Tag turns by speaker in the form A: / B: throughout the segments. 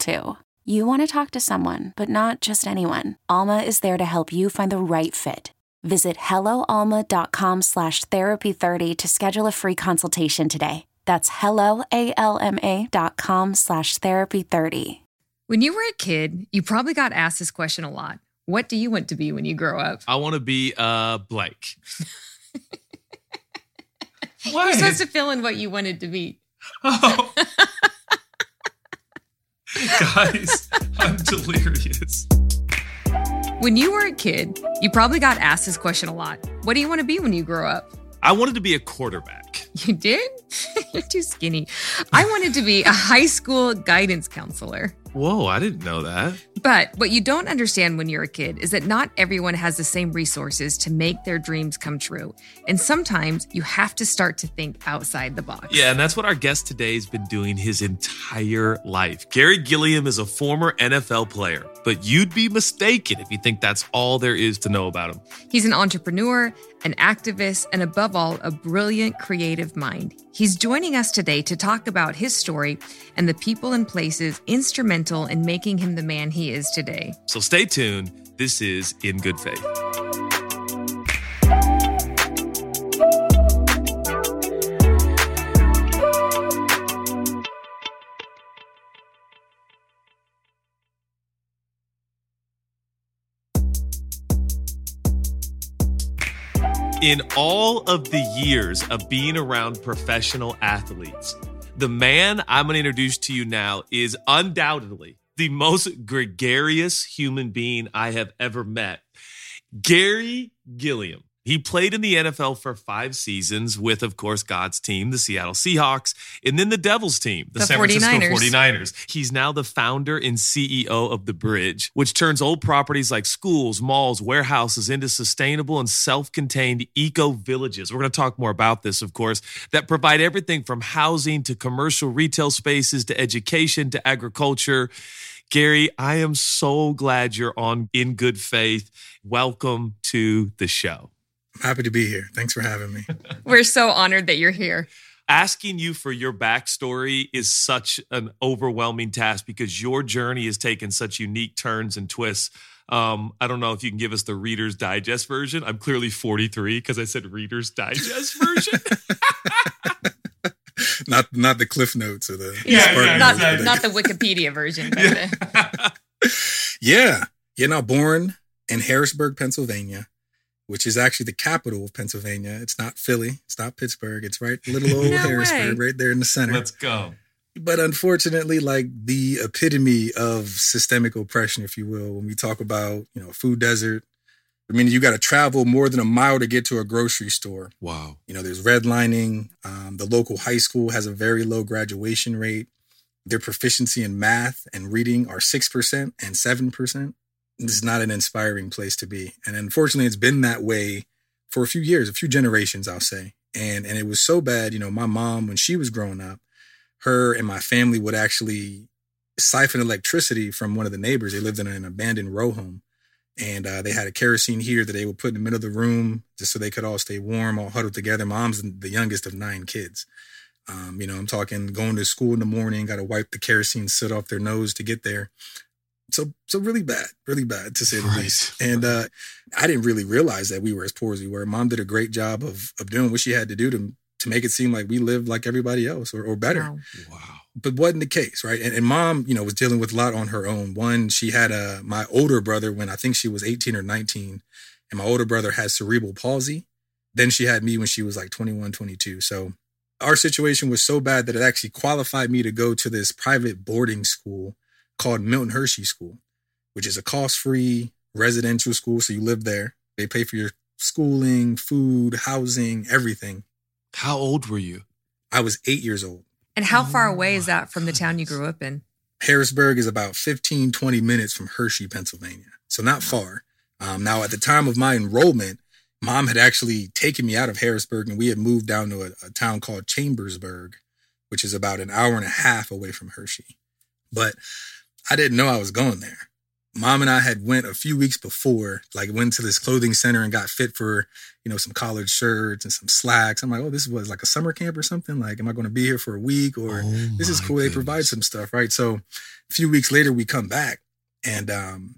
A: too. You want to talk to someone, but not just anyone. Alma is there to help you find the right fit. Visit helloalma.com slash therapy30 to schedule a free consultation today. That's helloalma.com slash therapy30.
B: When you were a kid, you probably got asked this question a lot. What do you want to be when you grow up?
C: I want to be uh blank.
B: You're supposed to fill in what you wanted to be.
C: Oh. Guys, I'm delirious.
B: When you were a kid, you probably got asked this question a lot. What do you want to be when you grow up?
C: I wanted to be a quarterback.
B: You did? You're too skinny. I wanted to be a high school guidance counselor.
C: Whoa, I didn't know that.
B: But what you don't understand when you're a kid is that not everyone has the same resources to make their dreams come true. And sometimes you have to start to think outside the box.
C: Yeah, and that's what our guest today has been doing his entire life. Garry Gilliam is a former NFL player, but you'd be mistaken if you think that's all there is to know about him.
B: He's an entrepreneur, an activist, and above all, a brilliant creative mind. He's joining us today to talk about his story and the people and places instrumental in making him the man he is today.
C: So stay tuned. This is In Good Faith. In all of the years of being around professional athletes, the man I'm going to introduce to you now is undoubtedly the most gregarious human being I have ever met. Garry Gilliam. He played in the NFL for five seasons with, of course, God's team, the Seattle Seahawks, and then the Devils team, the,
B: The
C: San Francisco
B: 49ers.
C: 49ers. He's now the founder and CEO of The Bridge, which turns old properties like schools, malls, warehouses into sustainable and self contained eco villages. We're going to talk more about this, of course, that provide everything from housing to commercial retail spaces to education to agriculture. Garry, I am so glad you're on in good faith. Welcome to the show.
D: Happy to be here. Thanks for having me.
B: We're so honored that you're here.
C: Asking you for your backstory is such an overwhelming task because your journey has taken such unique turns and twists. Um, I don't know if you can give us the Reader's Digest version. I'm clearly 43 because I said Reader's Digest version.
D: not not the cliff notes or the
C: Yeah, yeah,
B: not,
D: notes, but
B: not the Wikipedia version. But the-
D: yeah. You're now born in Harrisburg, Pennsylvania, which is actually the capital of Pennsylvania. It's not Philly. It's not Pittsburgh. It's right little old
B: No
D: Harrisburg,
B: way.
D: right there in the center.
C: Let's go.
D: but unfortunately, like the epitome of systemic oppression, if you will, when we talk about, you know, food desert. I mean, you got to travel more than a mile to get to a grocery store.
C: Wow.
D: You know, there's redlining. Um, the local high school has a very low graduation rate. Their proficiency in math and reading are 6% and 7%. This is not an inspiring place to be. And unfortunately, it's been that way for a few years, a few generations, I'll say. And and it was so bad, you know, my mom, when she was growing up, her and my family would actually siphon electricity from one of the neighbors. They lived in an abandoned row home. And uh, they had a kerosene heater that they would put in the middle of the room just so they could all stay warm, all huddled together. Mom's the youngest of nine kids. Um, you know, I'm talking going to school in the morning, got to wipe the kerosene soot off their nose to get there. So, so really bad, really bad to say the
C: Right.
D: least. And uh, I didn't really realize that we were as poor as we were. Mom did a great job of of doing what she had to do to to make it seem like we lived like everybody else or, or better
B: Wow.
C: Wow.
D: but wasn't the case, right? And, and mom, you know, was dealing with a lot on her own. One, she had a my older brother when I think she was 18 or 19, and my older brother had cerebral palsy. Then she had me when she was like 21, 22. So our situation was so bad that it actually qualified me to go to this private boarding school called Milton Hershey School, which is a cost-free residential school. So you live there. They pay for your schooling, food, housing, everything.
C: How old were you?
D: I was eight years old.
B: And how far
C: Oh
B: away is that from the town you grew up in?
D: Harrisburg is about 15, 20 minutes from Hershey, Pennsylvania. So not far. Um, now, at the time of my enrollment, mom had actually taken me out of Harrisburg and we had moved down to a, a town called Chambersburg, which is about an hour and a half away from Hershey. But I didn't know I was going there. Mom and I had went a few weeks before, like went to this clothing center and got fit for, you know, some college shirts and some slacks. I'm like, oh, this was like a summer camp or something. Like, am I going to be here for a week or
C: Oh
D: this is cool. They provide some stuff, right? So a few weeks later, we come back and um,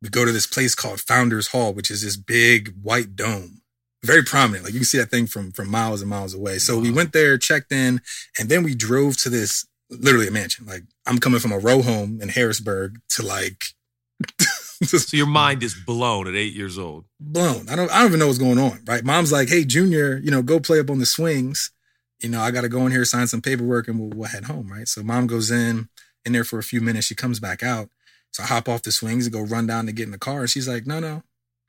D: we go to this place called Founders Hall, which is this big white dome, very prominent. Like you can see that thing from from miles and miles away. So we went there, checked in, and then we drove to this literally a mansion. Like I'm coming from a row home in Harrisburg to like
C: So your mind is blown at eight years old.
D: blown. I don't I don't even know what's going on, right? Mom's like, hey, Junior, you know, go play up on the swings. You know, I got to go in here, sign some paperwork, and we'll, we'll head home, right? So mom goes in, in there for a few minutes. She comes back out. So I hop off the swings and go run down to get in the car. And she's like, no, no,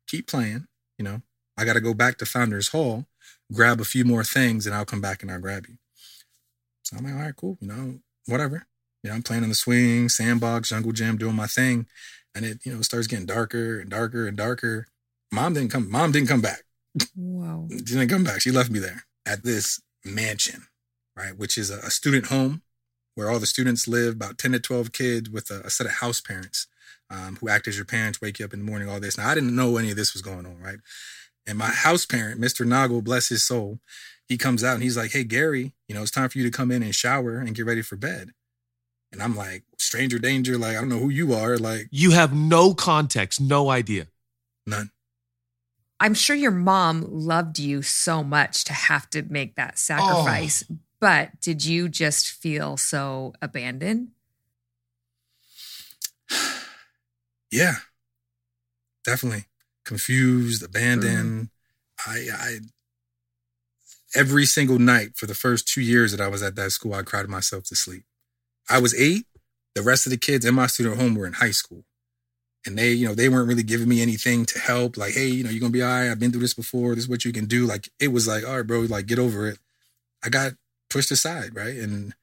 D: keep playing. You know, I got to go back to Founders Hall, grab a few more things, and I'll come back and I'll grab you. So I'm like, all right, cool. You know, whatever. You know, I'm playing in the swing, sandbox, jungle gym, doing my thing. And it, you know, starts getting darker and darker and darker. Mom didn't come, mom didn't come back.
B: Whoa.
D: She didn't come back. She left me there at this mansion, right? Which is a, a student home where all the students live, about 10 to 12 kids with a, a set of house parents um, who act as your parents, wake you up in the morning, all this. Now, I didn't know any of this was going on, right? And my house parent, Mr. Noggle, bless his soul, he comes out and he's like, Hey, Garry, you know, it's time for you to come in and shower and get ready for bed. And I'm like, stranger danger. Like, I don't know who you are. Like,
C: You have no context, no idea.
D: none.
B: I'm sure your mom loved you so much to have to make that sacrifice. Oh. But did you just feel so abandoned?
D: Yeah, definitely confused, abandoned. Mm-hmm. I, I, every single night for the first two years that I was at that school, I cried myself to sleep. I was eight. The rest of the kids in my student home were in high school. And they, you know, they weren't really giving me anything to help. Like, hey, you know, you're gonna be all right. I've been through this before. This is what you can do. Like, it was like, all right, bro, like, get over it. I got pushed aside, right? And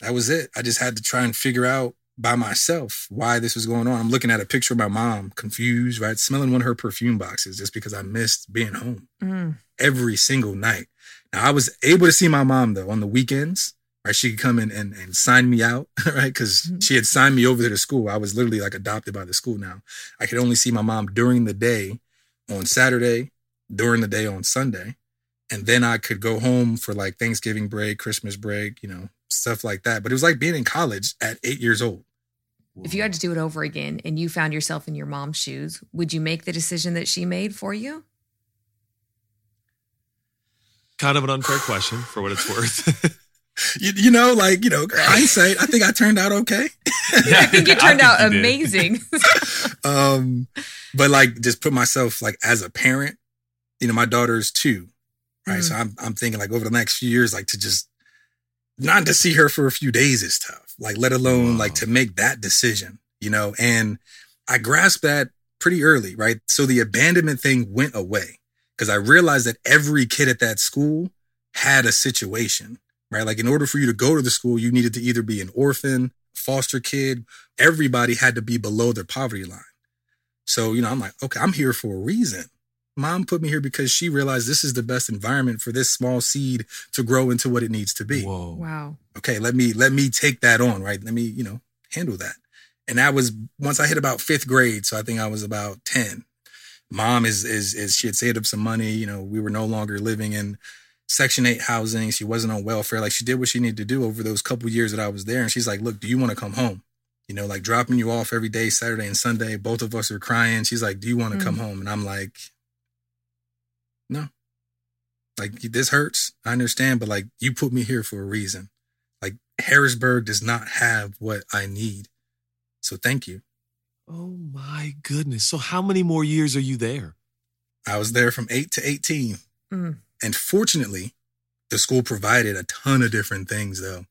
D: that was it. I just had to try and figure out by myself why this was going on. I'm looking at a picture of my mom, confused, right? Smelling one of her perfume boxes just because I missed being home
B: Mm.
D: every single night. Now I was able to see my mom though on the weekends, right? She could come in and, and sign me out, right? Because
B: Mhm.
D: she had signed me over to the school. I was literally like adopted by the school now. I could only see my mom during the day on Saturday, during the day on Sunday. And then I could go home for like Thanksgiving break, Christmas break, you know, stuff like that. But it was like being in college at eight years old.
B: If you had to do it over again and you found yourself in your mom's shoes, would you make the decision that she made for you?
C: Kind of an unfair question for what it's worth.
D: You, you know, like, you know, hindsight, I think I turned out okay.
B: I think it turned out
C: you
B: amazing.
D: um but like just put myself like as a parent you know my daughter's two right
B: Mm.
D: so I'm, I'm thinking like over the next few years like to just not to see her for a few days is tough like let alone
C: Wow.
D: like to make that decision you know and i grasped that pretty early right so the abandonment thing went away because i realized that every kid at that school had a situation right like in order for you to go to the school you needed to either be an orphan foster kid everybody had to be below their poverty line so, you know, I'm like, okay, I'm here for a reason. Mom put me here because she realized this is the best environment for this small seed to grow into what it needs to be.
C: Whoa.
B: wow.
D: Okay, let me let me take that on, right? Let me, you know, handle that. And that was once I hit about fifth grade, so I think I was about 10. Mom is is is she had saved up some money, you know, we were no longer living in Section 8 housing. She wasn't on welfare. Like she did what she needed to do over those couple years that I was there. And she's like, look, do you want to come home? You know, like dropping you off every day, Saturday and Sunday. Both of us are crying. She's like, do you want to come mm. home? And I'm like, no. Like this hurts. I understand, but like you put me here for a reason. Like Harrisburg does not have what I need. So thank you.
C: Oh my goodness. So how many more years are you there?
D: I was there from 8 to 18.
B: Mm.
D: And fortunately, the school provided a ton of different things though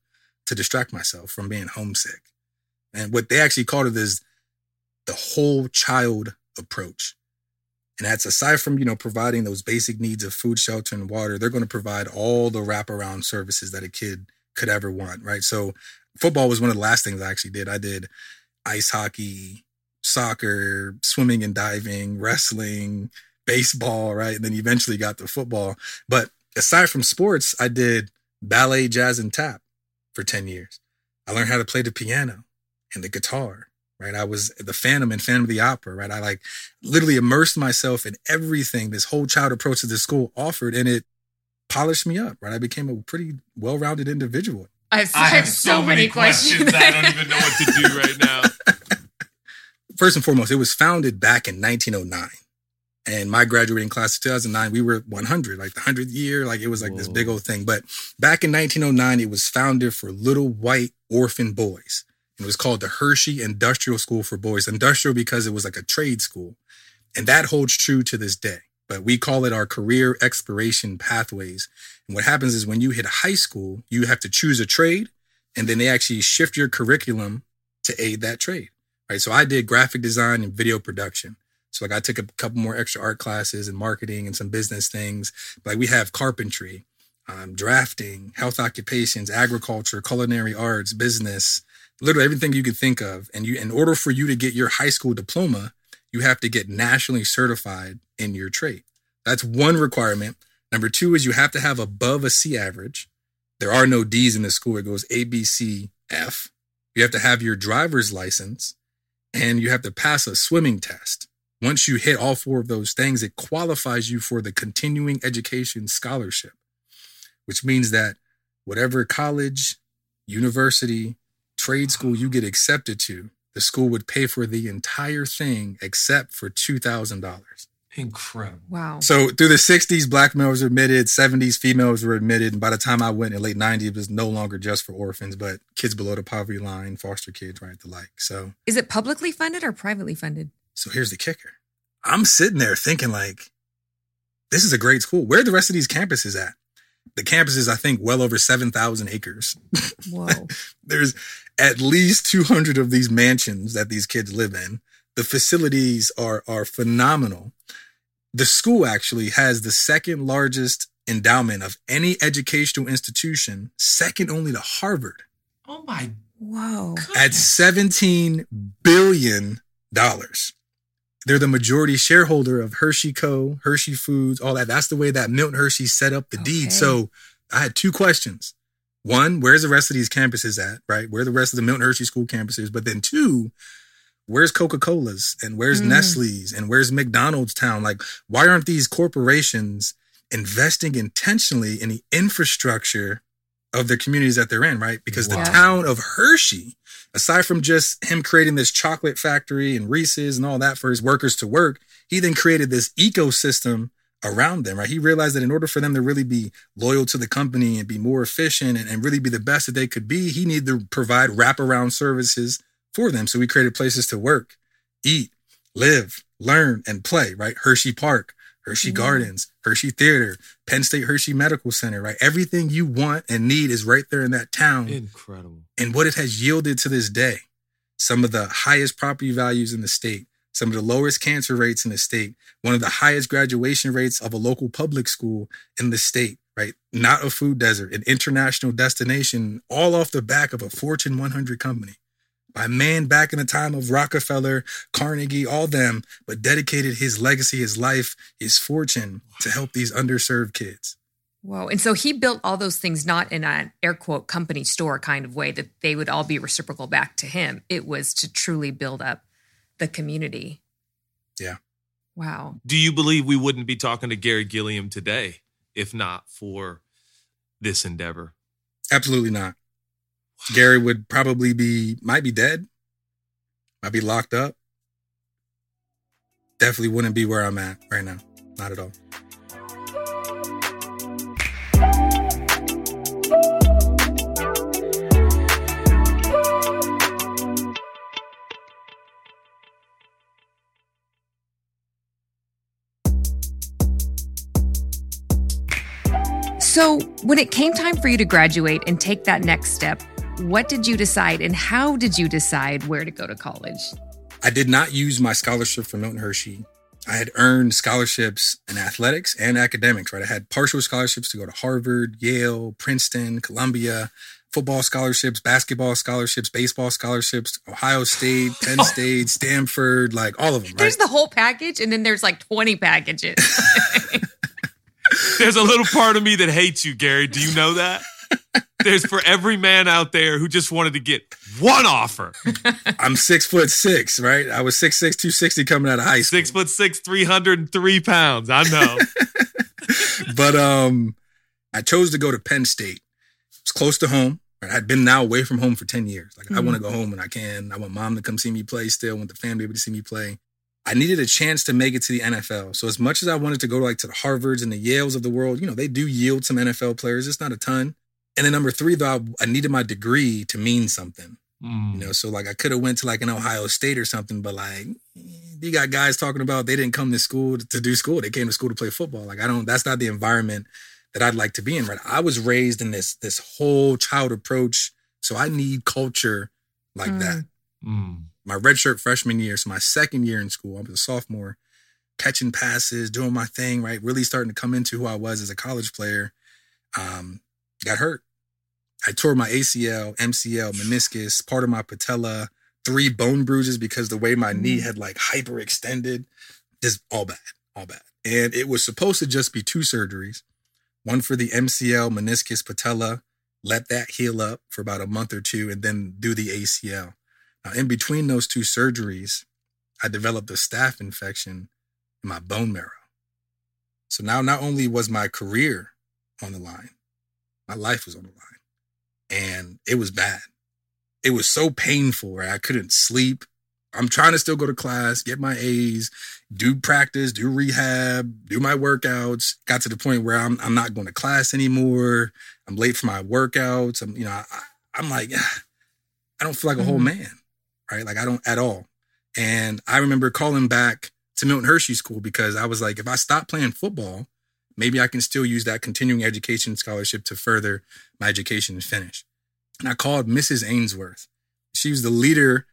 D: to distract myself from being homesick. And what they actually called it is the whole child approach. And that's aside from, you know, providing those basic needs of food, shelter, and water, they're going to provide all the wraparound services that a kid could ever want, right? So football was one of the last things I actually did. I did ice hockey, soccer, swimming and diving, wrestling, baseball, right? And then eventually got to football. But aside from sports, I did ballet, jazz, and tap for 10 years. I learned how to play the piano and the guitar, right? I was the Phantom and Phantom of the Opera, right? I like literally immersed myself in everything this whole child approach to the school offered, and it polished me up, right? I became a pretty well rounded individual.
B: I have, I have so, so, many questions.
C: questions. I don't even know what to do right now.
D: First and foremost, it was founded back in 1909. And my graduating class of 2009, we were 100, like the 100th year. Like it was like Whoa. this big old thing. But back in 1909, it was founded for little white orphan boys. It was called the Hershey Industrial School for Boys. Industrial because it was like a trade school. And that holds true to this day. But we call it our career exploration pathways. And what happens is when you hit high school, you have to choose a trade and then they actually shift your curriculum to aid that trade. Right. So I did graphic design and video production. So like I took a couple more extra art classes and marketing and some business things. Like we have carpentry, um, drafting, health occupations, agriculture, culinary arts, business, literally everything you could think of. And you, in order for you to get your high school diploma, you have to get nationally certified in your trade. That's one requirement. Number two is you have to have above a C average. There are no D's in the school. It goes A, B, C, F. You have to have your driver's license and you have to pass a swimming test. Once you hit all four of those things, it qualifies you for the continuing education scholarship, which means that whatever college, university, trade school you get accepted to, the school would pay for the entire thing except for $2,000.
C: Incredible.
B: Wow.
D: So through the 60s, black males were admitted, 70s, females were admitted. And by the time I went in the late 90s, it was no longer just for orphans, but kids below the poverty line, foster kids, right? The like. So
B: is it publicly funded or privately funded?
D: So here's the kicker. I'm sitting there thinking like, this is a great school. Where are the rest of these campuses at? The campus is, I think, well over 7,000 acres.
B: Whoa.
D: There's at least 200 of these mansions that these kids live in. The facilities are, are phenomenal. The school actually has the second largest endowment of any educational institution, second only to Harvard.
C: Oh my.
B: Whoa.
D: At $17 billion. They're the majority shareholder of Hershey Co., Hershey Foods, all that. That's the way that Milton Hershey set up the okay. deed. So I had two questions. One, where's the rest of these campuses at, right? Where the rest of the Milton Hershey school campuses? But then two, where's Coca-Cola's and where's mm. Nestle's and where's McDonald's town? Like, why aren't these corporations investing intentionally in the infrastructure of the communities that they're in, right? Because wow. the town of Hershey aside from just him creating this chocolate factory and Reese's and all that for his workers to work, he then created this ecosystem around them, right? He realized that in order for them to really be loyal to the company and be more efficient and, and really be the best that they could be, he needed to provide wraparound services for them. So we created places to work, eat, live, learn, and play, right? Hershey Park, Hershey mm-hmm. Gardens, Hershey Theater, Penn State Hershey Medical Center, right? Everything you want and need is right there in that town.
C: Incredible.
D: And what it has yielded to this day, some of the highest property values in the state, some of the lowest cancer rates in the state, one of the highest graduation rates of a local public school in the state, right? Not a food desert, an international destination, all off the back of a Fortune 100 company by man back in the time of Rockefeller, Carnegie, all them, but dedicated his legacy, his life, his fortune to help these underserved kids.
B: Whoa. And so he built all those things not in an air quote company store kind of way that they would all be reciprocal back to him. It was to truly build up the community.
D: Yeah.
B: Wow.
C: Do you believe we wouldn't be talking to Garry Gilliam today if not for this endeavor?
D: Absolutely not. Garry would probably be, might be dead, might be locked up. Definitely wouldn't be where I'm at right now. Not at all.
B: So, when it came time for you to graduate and take that next step, what did you decide and how did you decide where to go to college?
D: I did not use my scholarship from Milton Hershey. I had earned scholarships in athletics and academics, right? I had partial scholarships to go to Harvard, Yale, Princeton, Columbia. football scholarships, basketball scholarships, baseball scholarships, Ohio State, Penn State, Stanford, like all of them. Right?
B: There's the whole package, and then there's like 20 packages.
C: There's a little part of me that hates you, Garry. Do you know that? There's for every man out there who just wanted to get one offer.
D: I'm six foot six, right? I was six six, two sixty coming out of high school.
C: Six foot six, three hundred and three pounds. I know.
D: but um, I chose to go to Penn State. It's close to home. Right? I'd been now away from home for 10 years. Like, I want to go home when I can. I want mom to come see me play still. I want the family able to see me play. I needed a chance to make it to the NFL. So as much as I wanted to go like to the Harvards and the Yales of the world, you know, they do yield some NFL players. It's not a ton. And then number three, though, I, I needed my degree to mean something.
C: Mm.
D: You know, so like I could have went to like an Ohio State or something, but like you got guys talking about they didn't come to school to do school. They came to school to play football. Like I don't that's not the environment that I'd like to be in, right? I was raised in this this whole child approach. So I need culture like
B: Mm.
D: that.
C: Mm.
D: My redshirt freshman year, so my second year in school, I was a sophomore, catching passes, doing my thing, right? Really starting to come into who I was as a college player. Um, got hurt. I tore my ACL, MCL, meniscus, part of my patella, three bone bruises because the way my knee mm. had like hyperextended. Just all bad, all bad. And it was supposed to just be two surgeries one for the MCL, meniscus, patella, let that heal up for about a month or two, and then do the ACL. Now, in between those two surgeries, I developed a staph infection in my bone marrow. So now, not only was my career on the line, my life was on the line. And it was bad. It was so painful where I couldn't sleep. I'm trying to still go to class, get my A's, do practice, do rehab, do my workouts. Got to the point where I'm I'm not going to class anymore. I'm late for my workouts. I'm you know I, I'm like I don't feel like a whole
B: Mhm.
D: man, right? Like I don't at all. And I remember calling back to Milton Hershey School because I was like, if I stop playing football, maybe I can still use that continuing education scholarship to further my education and finish. And I called Mrs. Ainsworth. She was the leader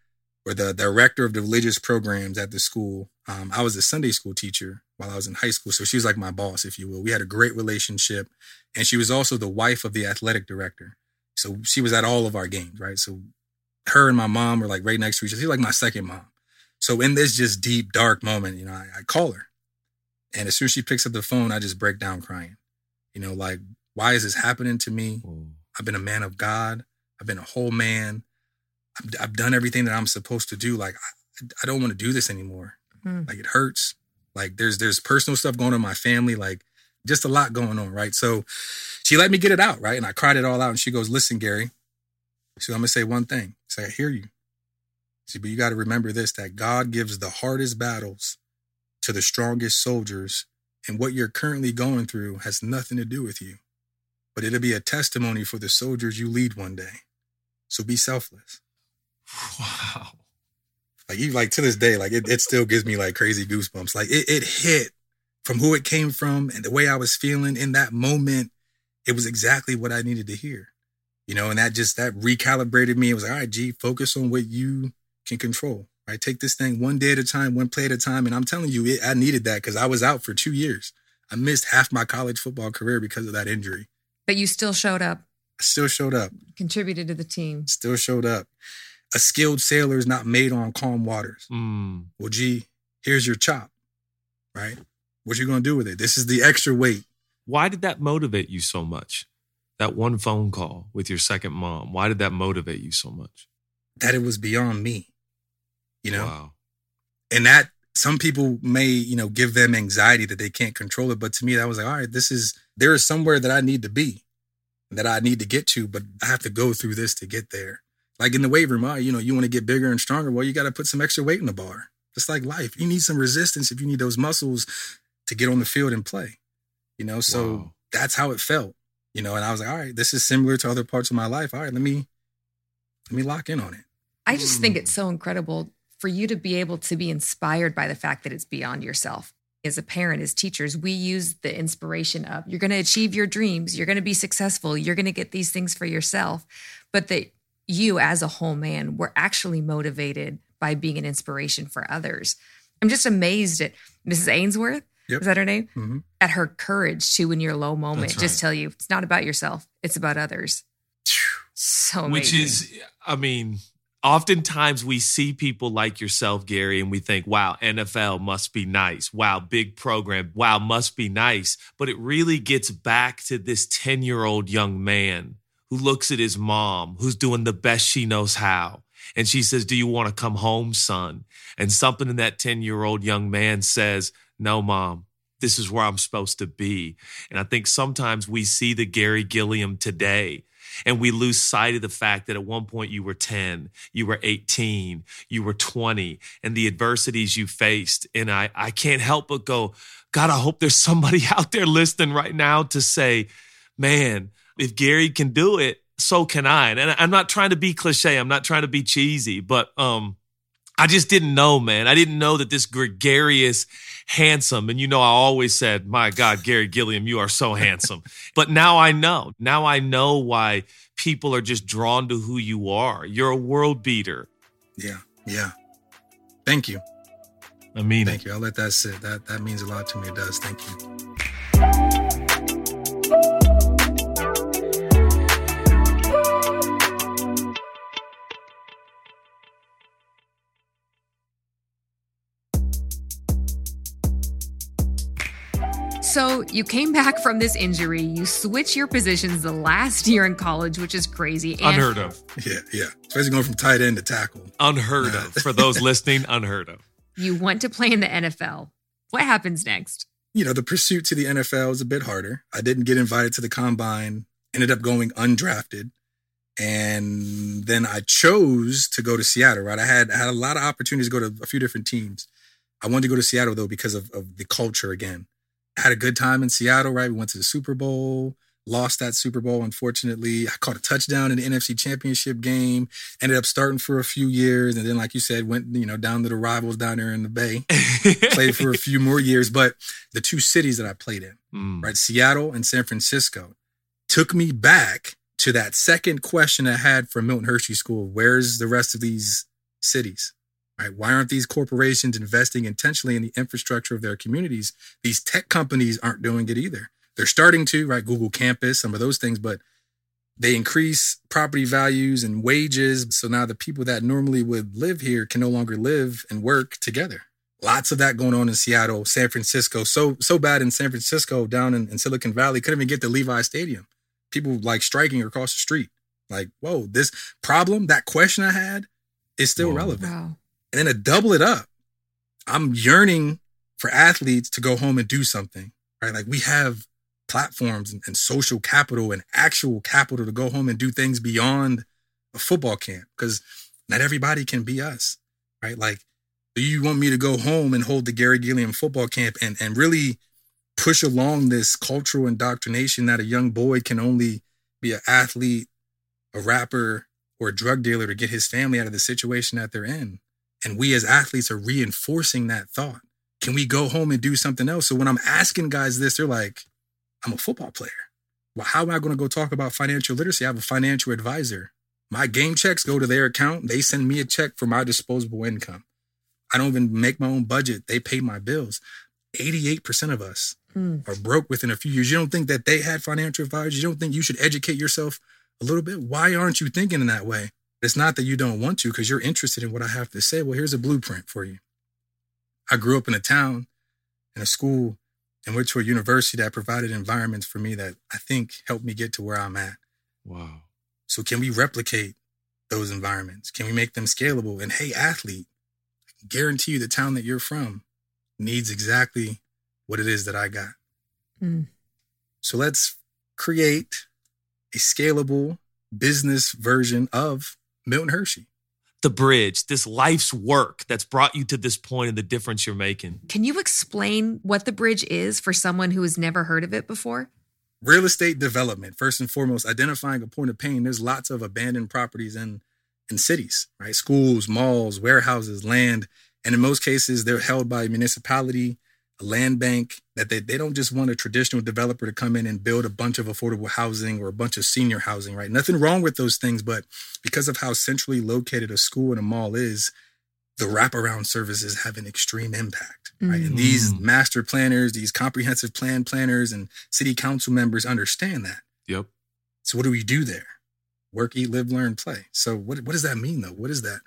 D: or the director of the religious programs at the school. Um, I was a Sunday school teacher while I was in high school. So she was like my boss, if you will. We had a great relationship. And she was also the wife of the athletic director. So she was at all of our games, right? So her and my mom were like right next to each other. She's like my second mom. So in this just deep, dark moment, you know, I, I call her. And as soon as she picks up the phone, I just break down crying. You know, like, why is this happening to me? I've been a man of God. I've been a whole man. I've, I've done everything that I'm supposed to do. Like, I, I don't want to do this anymore.
B: Hmm.
D: Like, it hurts. Like, there's there's personal stuff going on in my family. Like, just a lot going on, right? So, she let me get it out, right? And I cried it all out. And she goes, "Listen, Garry." She said, "I'm gonna say one thing." I said, "I hear you." See, "But you got to remember this: that God gives the hardest battles to the strongest soldiers, and what you're currently going through has nothing to do with you." but it'll be a testimony for the soldiers you lead one day. So be selfless.
C: Wow.
D: Like you like to this day, like it, it still gives me like crazy goosebumps. Like it, it hit from who it came from and the way I was feeling in that moment. It was exactly what I needed to hear. You know, and that just that recalibrated me. It was like, all right, G, focus on what you can control. Right. Take this thing one day at a time, one play at a time. And I'm telling you, it, I needed that because I was out for two years. I missed half my college football career because of that injury.
B: But you still showed up,
D: I still showed up.
B: contributed to the team.
D: still showed up. A skilled sailor is not made on calm waters.
C: Mm.
D: Well, gee, here's your chop, right? What you gonna do with it? This is the extra weight.
C: Why did that motivate you so much? That one phone call with your second mom. Why did that motivate you so much?
D: That it was beyond me, you know.
C: Wow.
D: And that some people may, you know, give them anxiety that they can't control it, but to me, that was like, all right, this is there is somewhere that I need to be, that I need to get to, but I have to go through this to get there. Like in the weight room, ah, you know, you want to get bigger and stronger. Well, you got to put some extra weight in the bar. Just like life, you need some resistance if you need those muscles to get on the field and play. You know, so
C: Wow.
D: that's how it felt. You know, and I was like, all right, this is similar to other parts of my life. All right, let me let me lock in on it.
B: I just think
C: Mm.
B: it's so incredible for you to be able to be inspired by the fact that it's beyond yourself. As a parent, as teachers, we use the inspiration of you're going to achieve your dreams, you're going to be successful, you're going to get these things for yourself. But that you, as a whole man, were actually motivated by being an inspiration for others. I'm just amazed at Mrs. Ainsworth.
D: Yep.
B: Is that her name?
D: hmm
B: At her courage to, in your low moment,
C: That's
B: just tell you it's not about yourself, it's about others. So
C: Which is, I mean, oftentimes we see people like yourself, Garry, and we think, wow, NFL must be nice. Wow, big program. Wow, must be nice. But it really gets back to this 10 year old young man who looks at his mom, who's doing the best she knows how. And she says, Do you want to come home, son? And something in that 10 year old young man says, No, mom, this is where I'm supposed to be. And I think sometimes we see the Garry Gilliam today and we lose sight of the fact that at one point you were 10, you were 18, you were 20, and the adversities you faced. And I, I can't help but go, God, I hope there's somebody out there listening right now to say, man, if Garry can do it, so can I. And I'm not trying to be cliche. I'm not trying to be cheesy, but um, I just didn't know, man. I didn't know that this gregarious, handsome, and you know, I always said, my God, Garry Gilliam, you are so handsome. but now I know. Now I know why people are just drawn to who you are. You're a world beater.
D: Yeah. Yeah. Thank you.
C: I mean,
D: Thank you. I'll let that sit. That that means a lot to me. It does. Thank you.
B: So you came back from this injury. You switch your positions the last year in college, which is crazy. And
C: unheard of.
D: Yeah. Yeah. Especially going from tight end to tackle.
C: Unheard of. For those listening, unheard of.
B: You went to play in the NFL. What happens next?
D: You know, the pursuit to the NFL is a bit harder. I didn't get invited to the combine, ended up going undrafted. And then I chose to go to Seattle, right? I had I had a lot of opportunities to go to a few different teams. I wanted to go to Seattle though because of, of the culture again. Had a good time in Seattle, right? We went to the Super Bowl, lost that Super Bowl, unfortunately. I caught a touchdown in the NFC championship game, ended up starting for a few years, and then, like you said, went, you know, down to the rivals down there in the Bay, played for a few more years. But the two cities that I played in,
C: Mm.
D: right? Seattle and San Francisco, took me back to that second question I had for Milton Hershey School. Where's the rest of these cities? Right? Why aren't these corporations investing intentionally in the infrastructure of their communities? These tech companies aren't doing it either. They're starting to, right? Google Campus, some of those things, but they increase property values and wages. So now the people that normally would live here can no longer live and work together. Lots of that going on in Seattle, San Francisco. So so bad in San Francisco, down in, in Silicon Valley, couldn't even get to Levi Stadium. People like striking across the street. Like, whoa, this problem, that question I had, is still
C: Whoa.
D: relevant.
B: Wow.
D: And then to double it up, I'm yearning for athletes to go home and do something, right? Like we have platforms and, and social capital and actual capital to go home and do things beyond a football camp because not everybody can be us, right? Like, do you want me to go home and hold the Garry Gilliam football camp and, and really push along this cultural indoctrination that a young boy can only be an athlete, a rapper, or a drug dealer to get his family out of the situation that they're in? And we as athletes are reinforcing that thought. Can we go home and do something else? So when I'm asking guys this, they're like, I'm a football player. Well, how am I going to go talk about financial literacy? I have a financial advisor. My game checks go to their account. They send me a check for my disposable income. I don't even make my own budget. They pay my bills. 88% of us
B: Mm.
D: are broke within a few years. You don't think that they had financial advisors? You don't think you should educate yourself a little bit? Why aren't you thinking in that way? It's not that you don't want to because you're interested in what I have to say. Well, here's a blueprint for you. I grew up in a town, in a school, and went to a university that provided environments for me that I think helped me get to where I'm at.
C: Wow.
D: So can we replicate those environments? Can we make them scalable? And hey, athlete, I guarantee you the town that you're from needs exactly what it is that I got.
B: Mm.
D: So let's create a scalable business version of Milton Hershey.
C: The bridge, this life's work that's brought you to this point and the difference you're making.
B: Can you explain what the bridge is for someone who has never heard of it before?
D: Real estate development, first and foremost, identifying a point of pain. There's lots of abandoned properties in, in cities, right? Schools, malls, warehouses, land. And in most cases, they're held by a municipality, a land bank, that they, they don't just want a traditional developer to come in and build a bunch of affordable housing or a bunch of senior housing, right? Nothing wrong with those things, but because of how centrally located a school and a mall is, the wraparound services have an extreme impact, right? And these
C: Mm.
D: master planners, these comprehensive plan planners and city council members understand that.
C: Yep.
D: So what do we do there? work, eat, live, learn, play. So what what does that mean though? What is that?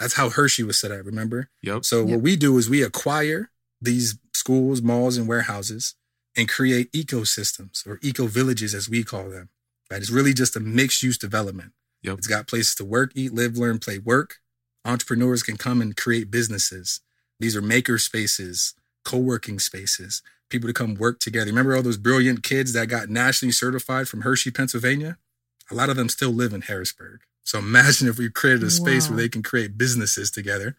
D: That's how Hershey was set up, remember?
C: Yep.
D: So
B: Yep.
D: what we do is we acquire these schools, malls, and warehouses and create ecosystems or eco villages as we call them. Right? It's really just a mixed use development.
C: Yep.
D: It's got places to work, eat, live, learn, play, work. Entrepreneurs can come and create businesses. These are maker spaces, co-working spaces, people to come work together. Remember all those brilliant kids that got nationally certified from Hershey, Pennsylvania? A lot of them still live in Harrisburg. So imagine if we created a space
B: Wow.
D: where they can create businesses together.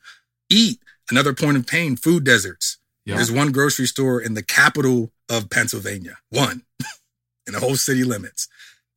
D: Eat, another point of pain, food deserts. There's one grocery store in the capital of Pennsylvania, one in the whole city limits.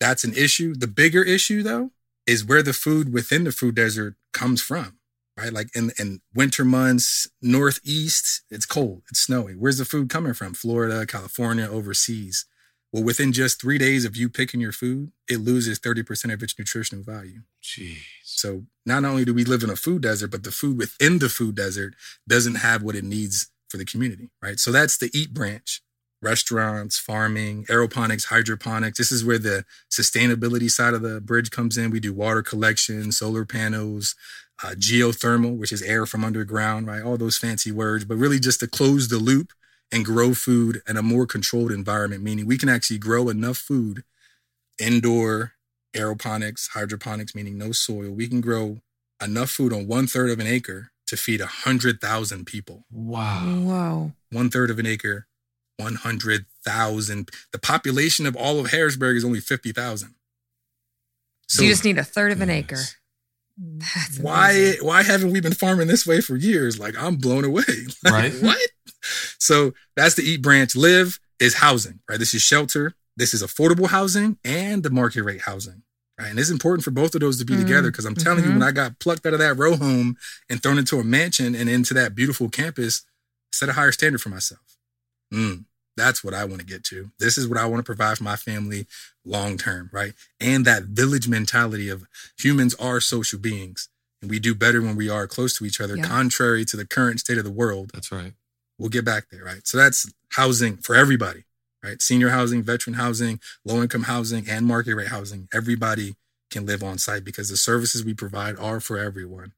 D: That's an issue. The bigger issue, though, is where the food within the food desert comes from, right? Like in, in winter months, northeast, it's cold, it's snowy. Where's the food coming from? Florida, California, overseas. Well, within just three days of you picking your food, it loses 30% of its nutritional value.
C: Jeez.
D: So not only do we live in a food desert, but the food within the food desert doesn't have what it needs for the community, right? So that's the eat branch. Restaurants, farming, aeroponics, hydroponics. This is where the sustainability side of the bridge comes in. We do water collection, solar panels, uh, geothermal, which is air from underground, right? All those fancy words, but really just to close the loop and grow food in a more controlled environment, meaning we can actually grow enough food indoor, aeroponics, hydroponics, meaning no soil. We can grow enough food on one third of an acre to feed a hundred thousand people.
C: Wow.
B: Whoa.
D: One third of an acre, one hundred thousand. The population of all of Harrisburg is only fifty thousand.
B: So, you just need a third of an
C: Yes.
B: acre. That's
D: why
B: amazing.
D: why haven't we been farming this way for years? Like I'm blown away. Like,
C: Right.
D: what? So that's the eat branch. Live is housing, right? This is shelter. This is affordable housing and the market rate housing. Right. And it's important for both of those to be
B: Mm,
D: together because I'm telling you,
B: mhm.
D: when I got plucked out of that row home and thrown into a mansion and into that beautiful campus, set a higher standard for myself. Mm, that's what I want to get to. This is what I want to provide for my family long term, right? And that village mentality of humans are social beings and we do better when we are close to each other,
B: Yeah.
D: contrary to the current state of the world.
C: That's right.
D: We'll get back there, right? So that's housing for everybody, right? Senior housing, veteran housing, low income housing, and market rate housing. Everybody can live on site because the services we provide are for everyone.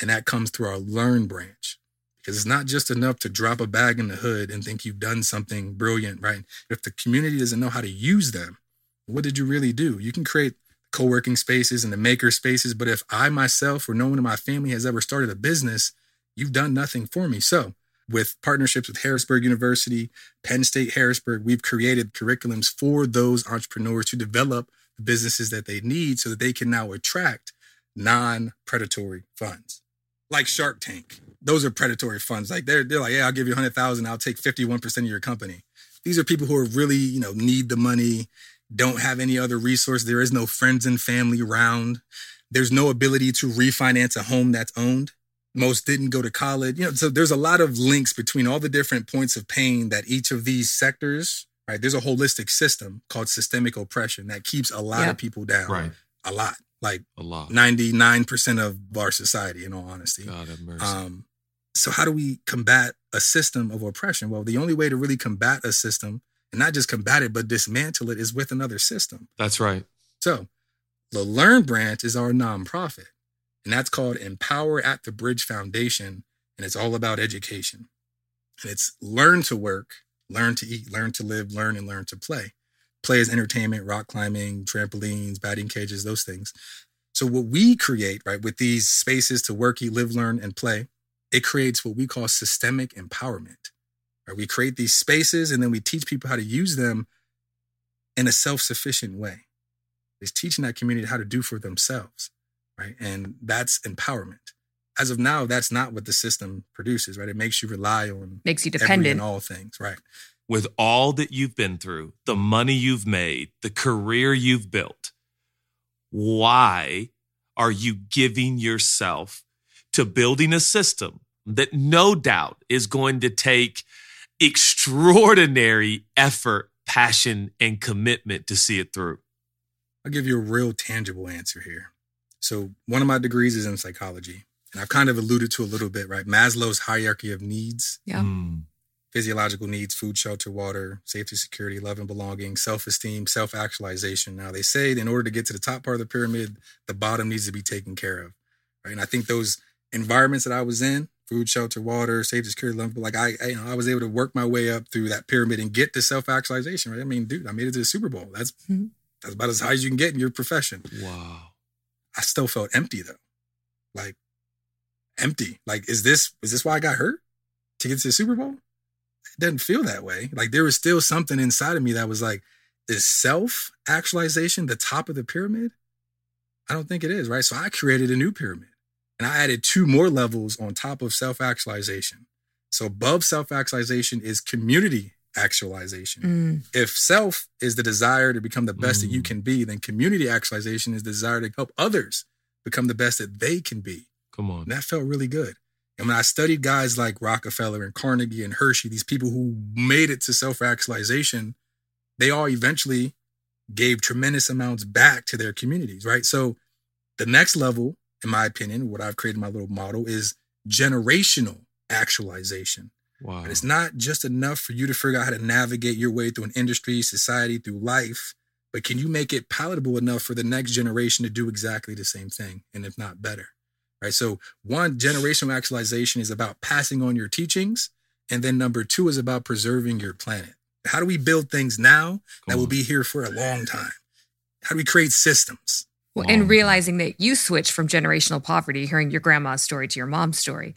D: And that comes through our learn branch because it's not just enough to drop a bag in the hood and think you've done something brilliant, right? If the community doesn't know how to use them, what did you really do? You can create co working spaces and the maker spaces, but if I myself or no one in my family has ever started a business, you've done nothing for me. So, with partnerships with Harrisburg University, Penn State Harrisburg, we've created curriculums for those entrepreneurs to develop the businesses that they need so that they can now attract non predatory funds like Shark Tank. Those are predatory funds. Like they're, they're like, yeah, I'll give you 100,000. I'll take 51% of your company. These are people who are really, you know, need the money, don't have any other resource. There is no friends and family around. There's no ability to refinance a home that's owned most didn't go to college you know so there's a lot of links between all the different points of pain that each of these sectors right there's a holistic system called systemic oppression that keeps a lot
B: Yep.
D: of people down
C: Right.
D: a lot like
C: A lot.
D: 99% of our society in all honesty
C: God have mercy.
D: um, so how do we combat a system of oppression well the only way to really combat a system and not just combat it but dismantle it is with another system
C: That's right.
D: so the Learn branch is our nonprofit, and that's called Empower at the Bridge Foundation, and it's all about education. And it's learn to work, learn to eat, learn to live, learn and learn to play. Play is entertainment, rock climbing, trampolines, batting cages, those things. So what we create, right, with these spaces to work, eat, live, learn, and play, it creates what we call systemic empowerment. Right? We create these spaces and then we teach people how to use them in a self-sufficient way It's teaching that community how to do for themselves, right? And that's empowerment. As of now, that's not what the system produces, right? It makes you rely on
B: Makes you dependent.
D: and all things, right?
C: With all that you've been through, the money you've made, the career you've built, why are you giving yourself to building a system that no doubt is going to take extraordinary effort, passion, and commitment to see it through?
D: I'll give you a real tangible answer here. So, one of my degrees is in psychology, and I've kind of alluded to a little bit, right? Maslow's hierarchy of needs.
B: Yeah.
C: Mm,
D: physiological needs, food, shelter, water, safety, security, love and belonging, self-esteem, self-actualization. Now they say in order to get to the top part of the pyramid, the bottom needs to be taken care of. Right. And I think those environments that I was in, food, shelter, water, safety, security, love, like I, I, you know, I was able to work my way up through that pyramid and get to self-actualization. Right. I mean, dude, I made it to the Super Bowl. That's mm-hmm. that's about as high as you can get in your profession.
C: Wow.
D: I still felt empty though. Like empty. Like, is this is this why I got hurt? To get to the Super Bowl? It doesn't feel that way. Like there was still something inside of me that was like, is self-actualization the top of the pyramid? I don't think it is, right? So I created a new pyramid. And I added two more levels on top of self actualization. So above self actualization is community actualization. Mm. If self is the desire to become the best mm. that you mm. can be, then community actualization is the desire to help others become the best that they can be.
C: Come on.
D: And that felt really good. And when I studied guys like Rockefeller and Carnegie and Hershey, these people who made it to self actualization, they all eventually gave tremendous amounts back to their communities, right? So the next level in my opinion, what I've created my little model is generational actualization.
C: Wow.
D: And it's not just enough for you to figure out how to navigate your way through an industry, society, through life, but can you make it palatable enough for the next generation to do exactly the same thing and if not better? Right. So one generational actualization is about passing on your teachings. And then number two is about preserving your planet. How do we build things now Come that will be here for a long time? How do we create systems?
B: Well, and realizing that you switched from generational poverty, hearing your grandma's story to your mom's story,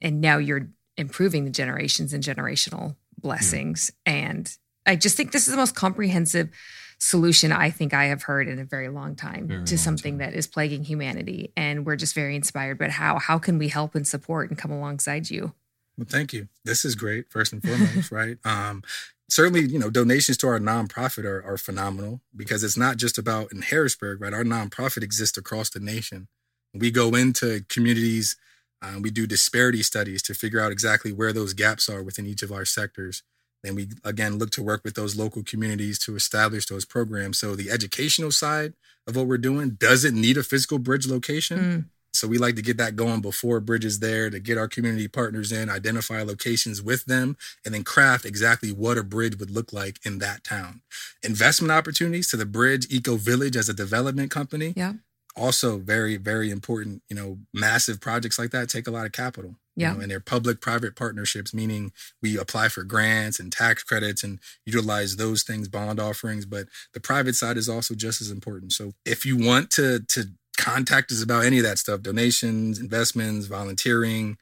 B: and now you're improving the generations and generational blessings. Yeah. And I just think this is the most comprehensive solution I think I have heard in a very long time very to long something time. that is plaguing humanity. And we're just very inspired. But how how can we help and support and come alongside you?
D: Well, thank you. This is great, first and foremost, right? Um, certainly, you know, donations to our nonprofit are, are phenomenal because it's not just about in Harrisburg, right? Our nonprofit exists across the nation. We go into communities, uh, we do disparity studies to figure out exactly where those gaps are within each of our sectors. Then we again look to work with those local communities to establish those programs. So the educational side of what we're doing doesn't need a physical bridge location. Mm. So we like to get that going before Bridge is there to get our community partners in, identify locations with them, and then craft exactly what a bridge would look like in that town. Investment opportunities to the Bridge Eco Village as a development company.
B: Yeah.
D: Also very, very important. You know, massive projects like that take a lot of capital.
B: Yeah.
D: You know, and they're public private partnerships, meaning we apply for grants and tax credits and utilize those things, bond offerings. But the private side is also just as important. So if you want to to contact us about any of that stuff donations, investments, volunteering,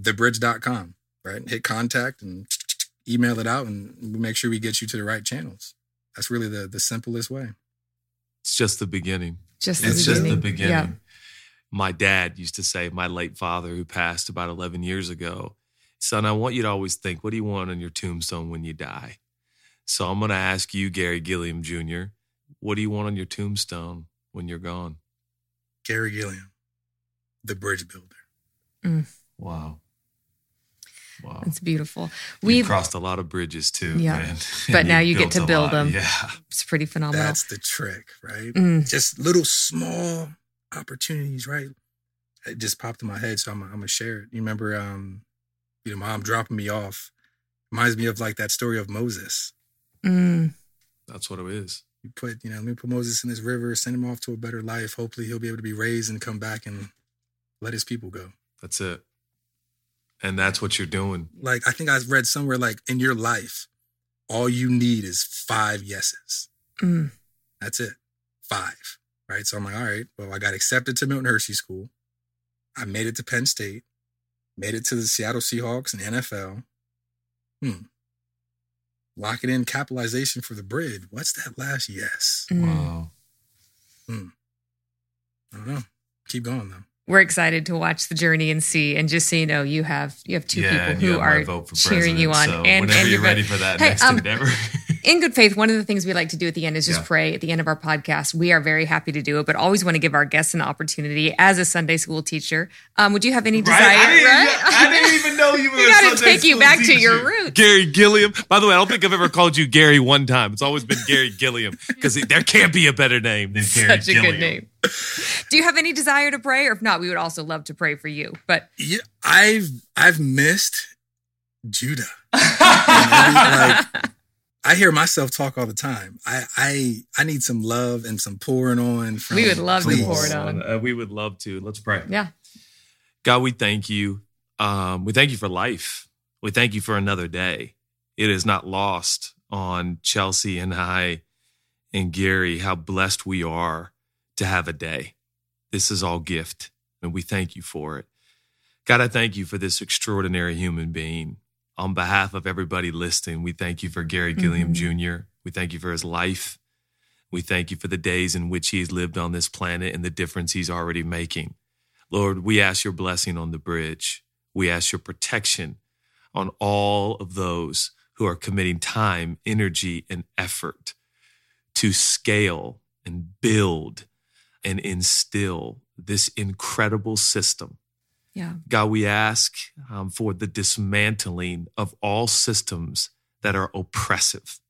D: thebridge.com, right? Hit contact and email it out and we make sure we get you to the right channels. That's really the, the simplest way.
C: It's just the beginning.
B: Just
C: it's
B: the
C: just the beginning. Yeah. My dad used to say, my late father, who passed about 11 years ago, son, I want you to always think, what do you want on your tombstone when you die? So I'm going to ask you, Garry Gilliam Jr., what do you want on your tombstone when you're gone?
D: Garry Gilliam, the bridge builder.
B: Mm.
C: Wow. Wow.
B: It's beautiful.
C: We crossed a lot of bridges too.
B: Yeah. Man. But now you get to build them.
C: Yeah.
B: It's pretty phenomenal.
D: That's the trick, right? Mm. Just little small opportunities, right? It just popped in my head. So I'm, I'm gonna share it. You remember, um, you know, mom dropping me off reminds me of like that story of Moses.
B: Mm.
C: That's what it is
D: you put, you know, let me put Moses in this river, send him off to a better life. Hopefully he'll be able to be raised and come back and let his people go.
C: That's it. And that's what you're doing.
D: Like I think I've read somewhere like in your life, all you need is five yeses.
B: Mm.
D: That's it. Five. Right. So I'm like, all right, well, I got accepted to Milton Hershey School. I made it to Penn State, made it to the Seattle Seahawks and NFL. Hmm lock it in capitalization for the bridge. What's that last yes?
C: Mm. Wow.
D: Hmm. I don't know. Keep going though.
B: We're excited to watch the journey and see. And just so you know, you have you have two yeah, people who are cheering you on.
C: So and whenever and you're ready for that hey, next um, endeavor.
B: In good faith, one of the things we like to do at the end is just yeah. pray at the end of our podcast. We are very happy to do it, but always want to give our guests an opportunity as a Sunday school teacher. Um, would you have any desire? Right? I,
C: didn't, right? I didn't even know you were.
B: we got to take you back teacher. to your roots.
C: Garry Gilliam. By the way, I don't think I've ever called you Garry one time. It's always been Garry Gilliam because there can't be a better name than Garry
B: Such a good name. do you have any desire to pray, or if not, we would also love to pray for you. But
D: yeah, I've I've missed Judah. like, I hear myself talk all the time. I I I need some love and some pouring on. From,
B: we would love
D: please.
B: to pour it on.
C: Uh, we would love to. Let's pray.
B: Yeah.
C: God, we thank you. Um, we thank you for life. We thank you for another day. It is not lost on Chelsea and I and Garry how blessed we are to have a day. This is all gift, and we thank you for it. God, I thank you for this extraordinary human being. On behalf of everybody listening, we thank you for Garry Gilliam
B: Mhm.
C: Jr. We thank you for his life. We thank you for the days in which he has lived on this planet and the difference he's already making. Lord, we ask your blessing on the bridge. We ask your protection on all of those who are committing time, energy, and effort to scale and build and instill this incredible system.
B: Yeah.
C: God, we ask um, for the dismantling of all systems that are oppressive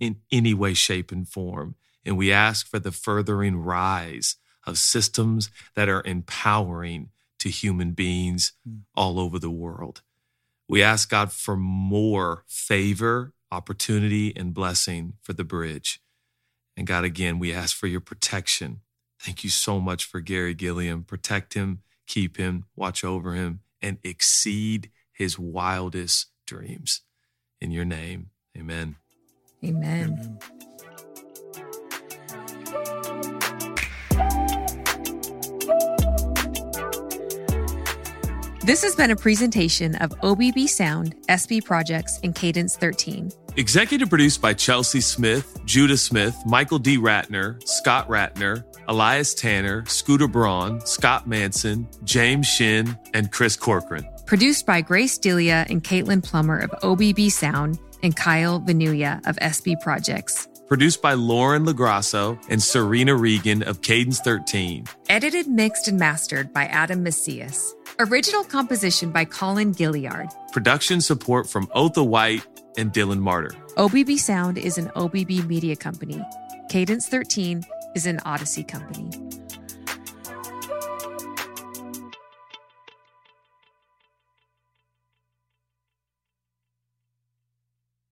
C: in any way, shape, and form. And we ask for the furthering rise of systems that are empowering to human beings all over the world. We ask God for more favor, opportunity, and blessing for the bridge. And God, again, we ask for your protection. Thank you so much for Garry Gilliam. Protect him, keep him, watch over him, and exceed his wildest dreams. In your name, amen.
B: Amen. This has been a presentation of OBB Sound, SB Projects, and Cadence 13.
C: Executive produced by Chelsea Smith, Judah Smith, Michael D. Ratner, Scott Ratner, Elias Tanner, Scooter Braun, Scott Manson, James Shin, and Chris Corcoran.
B: Produced by Grace Delia and Caitlin Plummer of OBB Sound and Kyle Venuya of SB Projects.
C: Produced by Lauren Lagrasso and Serena Regan of Cadence 13.
B: Edited, mixed, and mastered by Adam Macias. Original composition by Colin Gilliard.
C: Production support from Otha White and Dylan Martyr.
B: OBB Sound is an OBB media company. Cadence 13 is an Odyssey company.